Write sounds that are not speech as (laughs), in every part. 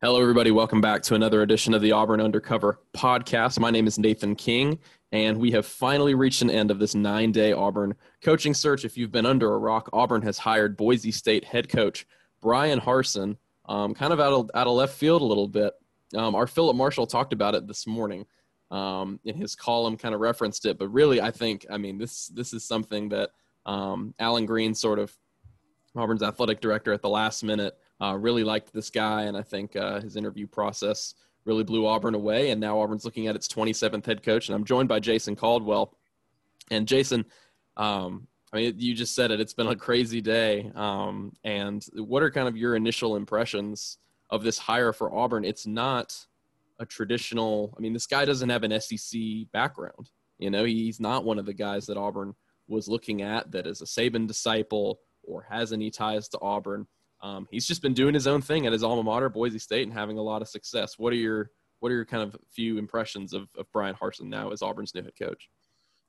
Hello, everybody. Welcome back to another edition of the Auburn Undercover podcast. My name is Nathan King, and we have finally reached an end of this nine day Auburn coaching search. If you've been under a rock, Auburn has hired Boise State head coach Bryan Harsin, um, kind of out of, out of left field a little bit. Um, our Phillip Marshall talked about it this morning um, in his column, kind of referenced it, but really, I think, I mean, this this is something that um, Allen Greene, sort of Auburn's athletic director, at the last minute uh, really liked this guy, and I think uh, his interview process really blew Auburn away. And now Auburn's looking at its 27th head coach. And I'm joined by Jason Caldwell. And Jason, um, I mean, you just said it. It's been a crazy day. Um, and what are kind of your initial impressions of this hire for Auburn? It's not a traditional. I mean, this guy doesn't have an SEC background. You know, he's not one of the guys that Auburn was looking at that is a Saban disciple or has any ties to Auburn um, he's just been doing his own thing at his alma mater, Boise State, and having a lot of success. What are your what are your kind of few impressions of, of Bryan Harsin now as Auburn's new head coach?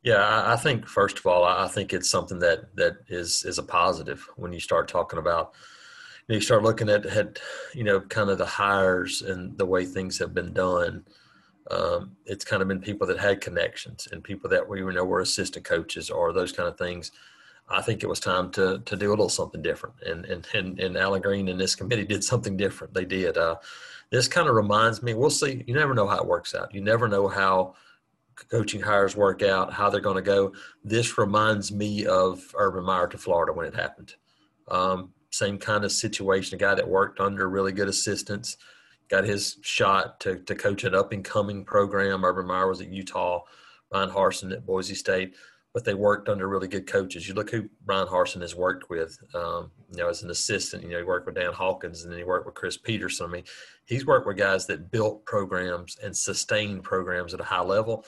Yeah, I think first of all, I think it's something that that is is a positive when you start talking about. You, start looking at, at you know kind of the hires and the way things have been done. Um, it's kind of been people that had connections and people that we know were assistant coaches or those kind of things I think it was time to to do a little something different. And and and, and Allen Greene and this committee did something different. They did. Uh, this kind of reminds me. We'll see. You never know how it works out. You never know how coaching hires work out, how they're going to go. This reminds me of Urban Meyer to Florida when it happened. Um, same kind of situation. A guy that worked under really good assistants, got his shot to to coach an up and coming program. Urban Meyer was at Utah. Bryan Harsin at Boise State but they worked under really good coaches. You look who Bryan Harsin has worked with, um, you know, as an assistant. You know, he worked with Dan Hawkins, and then he worked with Chris Peterson. I mean, he's worked with guys that built programs and sustained programs at a high level,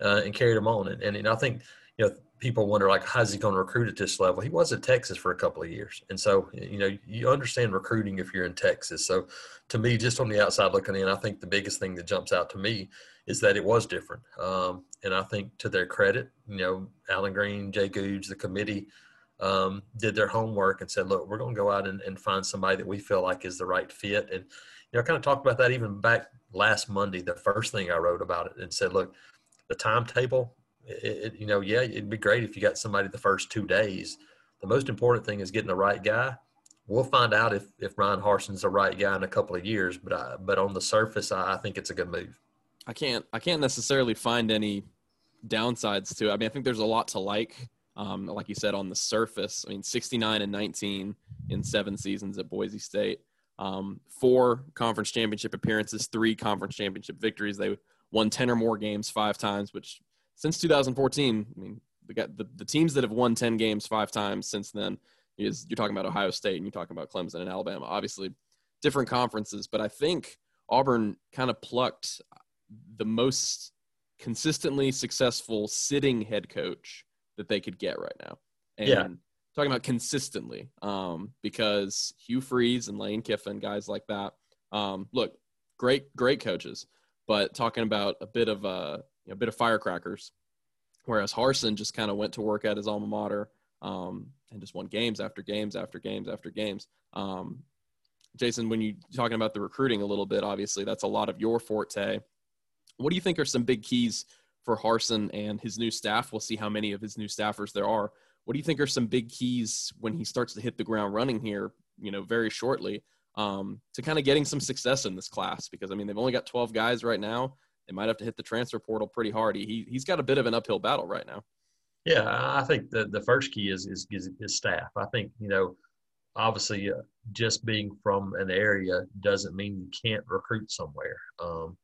uh, and carried them on. And, and, and I think, you know, people wonder like, how's he going to recruit at this level? He was in Texas for a couple of years, and so you know, you understand recruiting if you're in Texas. So, to me, just on the outside looking in, I think the biggest thing that jumps out to me is that it was different. Um, and I think to their credit, you know, Allen Greene Jay Gogue, the committee um, did their homework and said, look, we're going to go out and, and, find somebody that we feel like is the right fit. And, you know, I kind of talked about that even back last Monday, the first thing I wrote about it and said, look, the timetable, it, you know, yeah, it'd be great if you got somebody the first two days. The most important thing is getting the right guy. We'll find out if, if Bryan Harsin's the right guy in a couple of years, but I, but on the surface, I, I think it's a good move. I can't I can't necessarily find any downsides to it. I mean, I think there's a lot to like. Um, like you said, on the surface, I mean, 69 and 19 in seven seasons at Boise State, um, four conference championship appearances, three conference championship victories. They won 10 or more games five times, which since 2014, I mean, the, the, the teams that have won 10 games five times since then is you're talking about Ohio State and you're talking about Clemson and Alabama. Obviously, different conferences, but I think Auburn kind of plucked the most consistently successful sitting head coach that they could get right now. And yeah. talking about consistently, um, because Hugh Freeze and Lane Kiffin, guys like that, um, look, great, great coaches, but talking about a bit of a, you know, a bit of firecrackers, whereas Harsin just kind of went to work at his alma mater um, and just won games after games after games after games. Um, Jason, when you are talking about the recruiting a little bit, obviously that's a lot of your forte. What do you think are some big keys for Harsin and his new staff? We'll see how many of his new staffers there are. What do you think are some big keys when he starts to hit the ground running here, you know, very shortly um, to kind of getting some success in this class? Because, I mean, they've only got 12 guys right now. They might have to hit the transfer portal pretty hard. He, he's got a bit of an uphill battle right now. Yeah, I think the, the first key is, is, is, is staff. I think, you know, obviously uh, just being from an area doesn't mean you can't recruit somewhere. Um,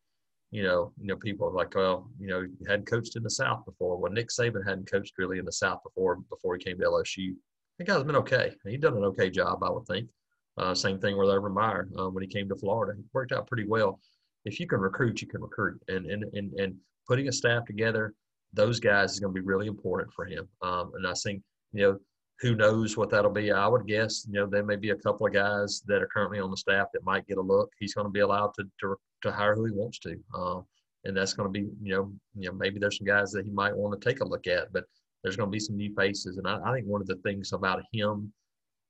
you know, you know, people are like, well, you know, you hadn't coached in the South before. Well, Nick Saban hadn't coached really in the South before before he came to LSU. The guy's been okay. He's done an okay job, I would think. Uh, same thing with Urban Meyer um, when he came to Florida. It worked out pretty well. If you can recruit, you can recruit, and and and and putting a staff together, those guys is going to be really important for him. Um, and I think you know who knows what that'll be. I would guess you know there may be a couple of guys that are currently on the staff that might get a look. He's going to be allowed to to, to hire who he wants to, uh, and that's going to be you know you know maybe there's some guys that he might want to take a look at, but there's going to be some new faces. And I, I think one of the things about him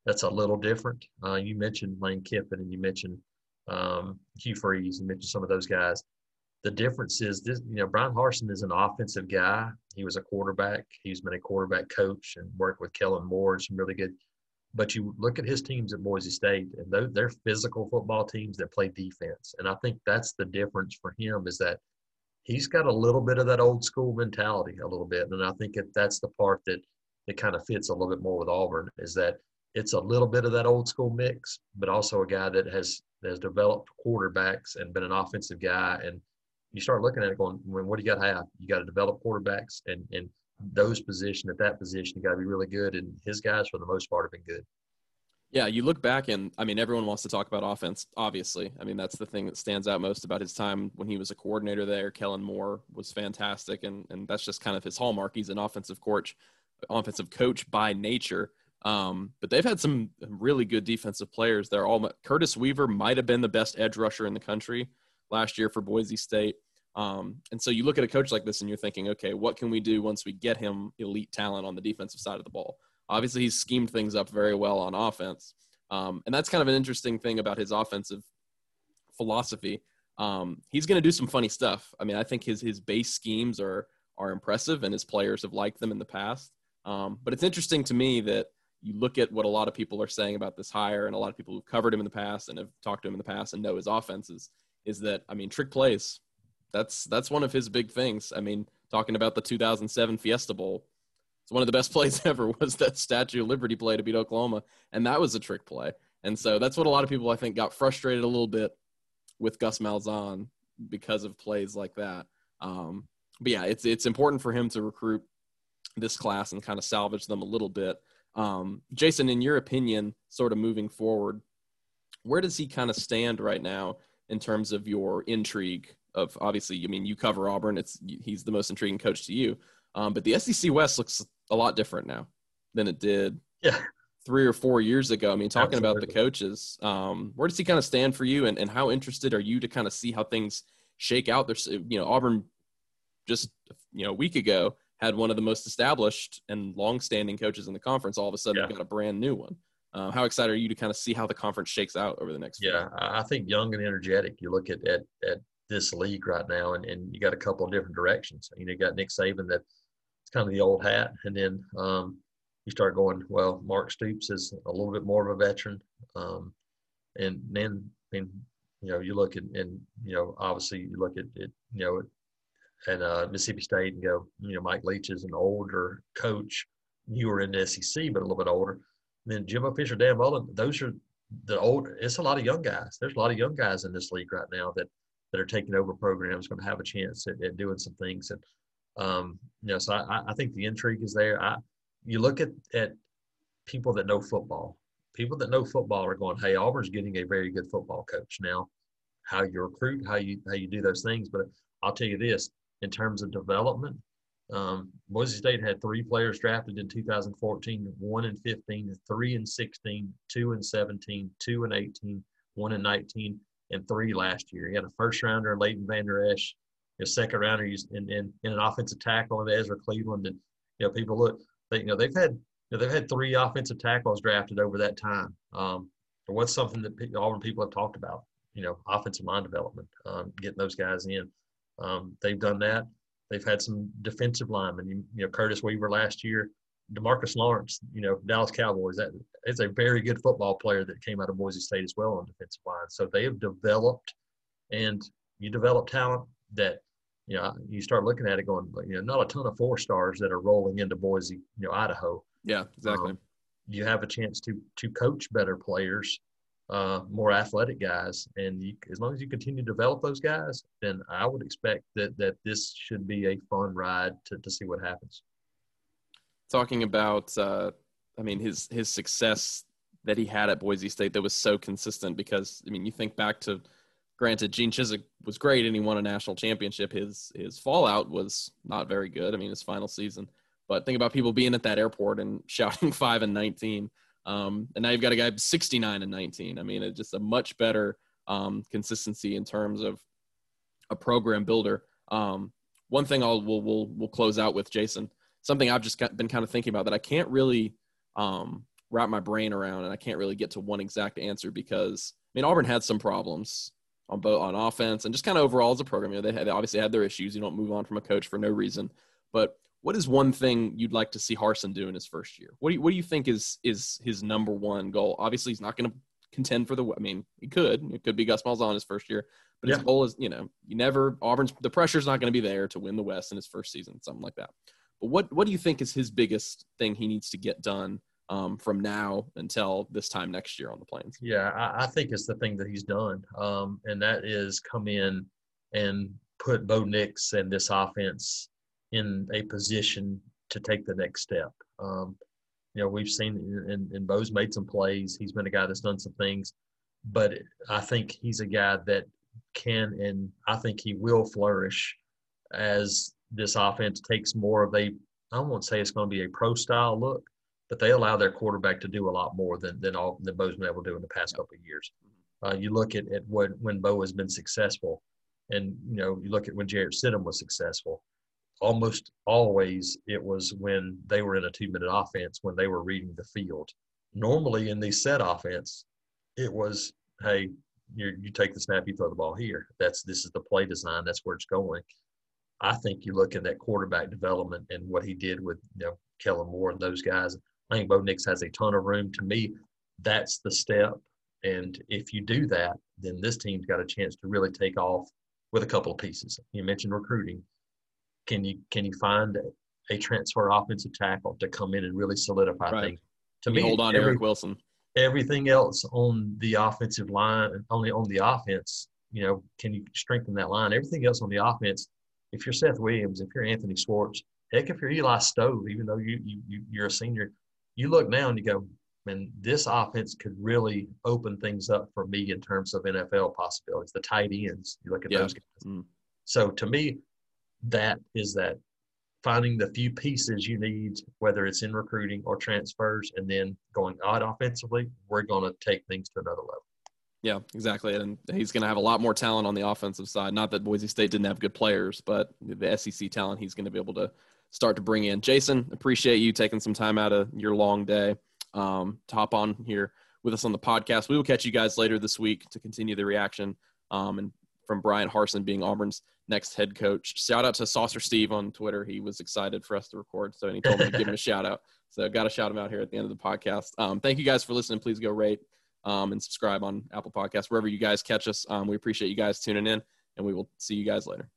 that's a little different. Uh, you mentioned Lane Kiffin and you mentioned um, Hugh Freeze. You mentioned some of those guys. The difference is this, you know, Bryan Harsin is an offensive guy. He was a quarterback. He's been a quarterback coach and worked with Kellen Moore and some really good. But you look at his teams at Boise State, and they're, they're physical football teams that play defense. And I think that's the difference for him is that he's got a little bit of that old school mentality, a little bit. And I think that that's the part that that kind of fits a little bit more with Auburn is that it's a little bit of that old school mix, but also a guy that has has developed quarterbacks and been an offensive guy. And you start looking at it going, well, what do you got to have? You got to develop quarterbacks and and those position at that position, you got to be really good. And his guys, for the most part, have been good. Yeah, you look back and I mean, everyone wants to talk about offense, obviously. I mean, that's the thing that stands out most about his time when he was a coordinator there. Kellen Moore was fantastic, and, and that's just kind of his hallmark. He's an offensive coach, offensive coach by nature. Um, but they've had some really good defensive players. They're all Curtis Weaver might have been the best edge rusher in the country last year for Boise State. Um, and so you look at a coach like this and you're thinking, okay, what can we do once we get him elite talent on the defensive side of the ball? Obviously, he's schemed things up very well on offense. Um, and that's kind of an interesting thing about his offensive philosophy. Um, he's going to do some funny stuff. I mean, I think his his base schemes are are impressive, and his players have liked them in the past. Um, but it's interesting to me that you look at what a lot of people are saying about this hire and a lot of people who've covered him in the past and have talked to him in the past and know his offenses is that I mean trick plays. That's that's one of his big things. I mean, talking about the 2007 Fiesta Bowl, it's one of the best (laughs) plays ever was that Statue of Liberty play to beat Oklahoma, and that was a trick play. And so that's what a lot of people I think got frustrated a little bit with Gus Malzahn because of plays like that. Um, but yeah, it's it's important for him to recruit this class and kind of salvage them a little bit. Um, Jason, in your opinion, sort of moving forward, where does he kind of stand right now in terms of your intrigue? Of obviously, I mean, you cover Auburn; it's he's the most intriguing coach to you. Um, but the SEC West looks a lot different now than it did yeah. three or four years ago. I mean, talking Absolutely. about the coaches, um, where does he kind of stand for you, and, and how interested are you to kind of see how things shake out? There's, you know, Auburn just you know a week ago had one of the most established and long-standing coaches in the conference. All of a sudden, yeah. got a brand new one. Uh, how excited are you to kind of see how the conference shakes out over the next? Yeah, I think young and energetic. You look at at, at this league right now, and, and you got a couple of different directions. You know, you got Nick Saban that it's kind of the old hat, and then um, you start going. Well, Mark Stoops is a little bit more of a veteran, um, and then I mean, you know, you look at and you know, obviously you look at it, you know, and uh, Mississippi State and go, you know, Mike Leach is an older coach. Were in the SEC, but a little bit older. And then Jimbo Fisher, Dan Mullen, those are the old. It's a lot of young guys. There's a lot of young guys in this league right now that that are taking over programs, going to have a chance at, at doing some things. And um, you know, so I, I think the intrigue is there. I, you look at, at people that know football. People that know football are going, "Hey, Auburn's getting a very good football coach now." How you recruit, how you how you do those things, but I'll tell you this: in terms of development, um, Boise State had three players drafted in 2014, one in 15, three in 16, two in 17, two in 18, one in 19, and three last year. He had a first rounder in Leighton Vander Esch, a second rounder in, in, in an offensive tackle in Ezra Cleveland. And, you know, people look, they, you know, they've had, you know, they've had three offensive tackles drafted over that time. Um, what's something that Auburn people have talked about, you know, offensive line development, um, getting those guys in. Um, they've done that. They've had some defensive linemen. You, you know, Curtis Weaver last year, Demarcus Lawrence, you know, Dallas Cowboys. That is a very good football player that came out of Boise State as well on defensive line. So they have developed, and you develop talent that you know you start looking at it going, you know, not a ton of four stars that are rolling into Boise, you know, Idaho. Yeah, exactly. Um, you have a chance to to coach better players, uh, more athletic guys, and you, as long as you continue to develop those guys, then I would expect that that this should be a fun ride to to see what happens. Talking about, uh, I mean, his his success that he had at Boise State that was so consistent because I mean you think back to granted Gene Chizik was great and he won a national championship. His his fallout was not very good I mean his final season. But think about people being at that airport and (laughs) shouting 5 and 19 um, and now you've got a guy 69 and 19 I mean it's just a much better um, consistency in terms of a program builder um, one thing I'll we'll, we'll we'll close out with Jason something I've just got, been kind of thinking about that I can't really um, wrap my brain around, and I can't really get to one exact answer because I mean Auburn had some problems on both on offense and just kind of overall as a program. You know, they, had, they obviously had their issues. You don't move on from a coach for no reason. But what is one thing you'd like to see Harsin do in his first year? What do you, what do you think is is his number one goal? Obviously, he's not going to contend for the. I mean, he could. It could be Gus Malzahn his first year, but his goal is you know you never Auburn's the pressure's not going to be there to win the West in his first season, something like that. But what what do you think is his biggest thing he needs to get done um, from now until this time next year on the plains? Yeah, I, I think it's the thing that he's done, um, and that is come in and put Bo Nix and this offense in a position to take the next step. Um, you know, we've seen and, and Bo's made some plays. He's been a guy that's done some things, but I think he's a guy that can and I think he will flourish as this offense takes more of a I won't say it's going to be a pro style look, but they allow their quarterback to do a lot more than than all than Bo's been able to do in the past couple of years. Uh, you look at, at what when Bo has been successful, and you know you look at when Jarrett Stidham was successful. Almost always it was when they were in a two minute offense when they were reading the field. Normally in these set offense, it was hey you you take the snap you throw the ball here. That's this is the play design. That's where it's going. I think you look at that quarterback development and what he did with you know Kellen Moore and those guys. I think Bo Nix has a ton of room. To me, that's the step. And if you do that, then this team's got a chance to really take off with a couple of pieces. You mentioned recruiting. Can you can you find a, a transfer offensive tackle to come in and really solidify right. things? To me, hold on, every, Eric Wilson. Everything else on the offensive line, only on the offense, you know, can you strengthen that line? Everything else on the offense, if you're Seth Williams, if you're Anthony Schwartz, heck, if you're Eli Stove, even though you, you, you are a senior, you look now and you go, man, this offense could really open things up for me in terms of NFL possibilities. The tight ends, you look at yeah. those guys. Mm. So to me, that is that finding the few pieces you need, whether it's in recruiting or transfers, and then going odd offensively, we're going to take things to another level. Yeah, exactly. And he's going to have a lot more talent on the offensive side. Not that Boise State didn't have good players, but the SEC talent he's going to be able to start to bring in. Jason, appreciate you taking some time out of your long day um, to hop on here with us on the podcast. We will catch you guys later this week to continue the reaction um, and from Bryan Harsin being Auburn's next head coach. Shout out to Saucer Steve on Twitter. He was excited for us to record, so he told me to give him a (laughs) shout out. So got to shout him out here at the end of the podcast. Um, thank you guys for listening. Please go rate um, and subscribe on Apple Podcasts wherever you guys catch us. Um, we appreciate you guys tuning in, and we will see you guys later.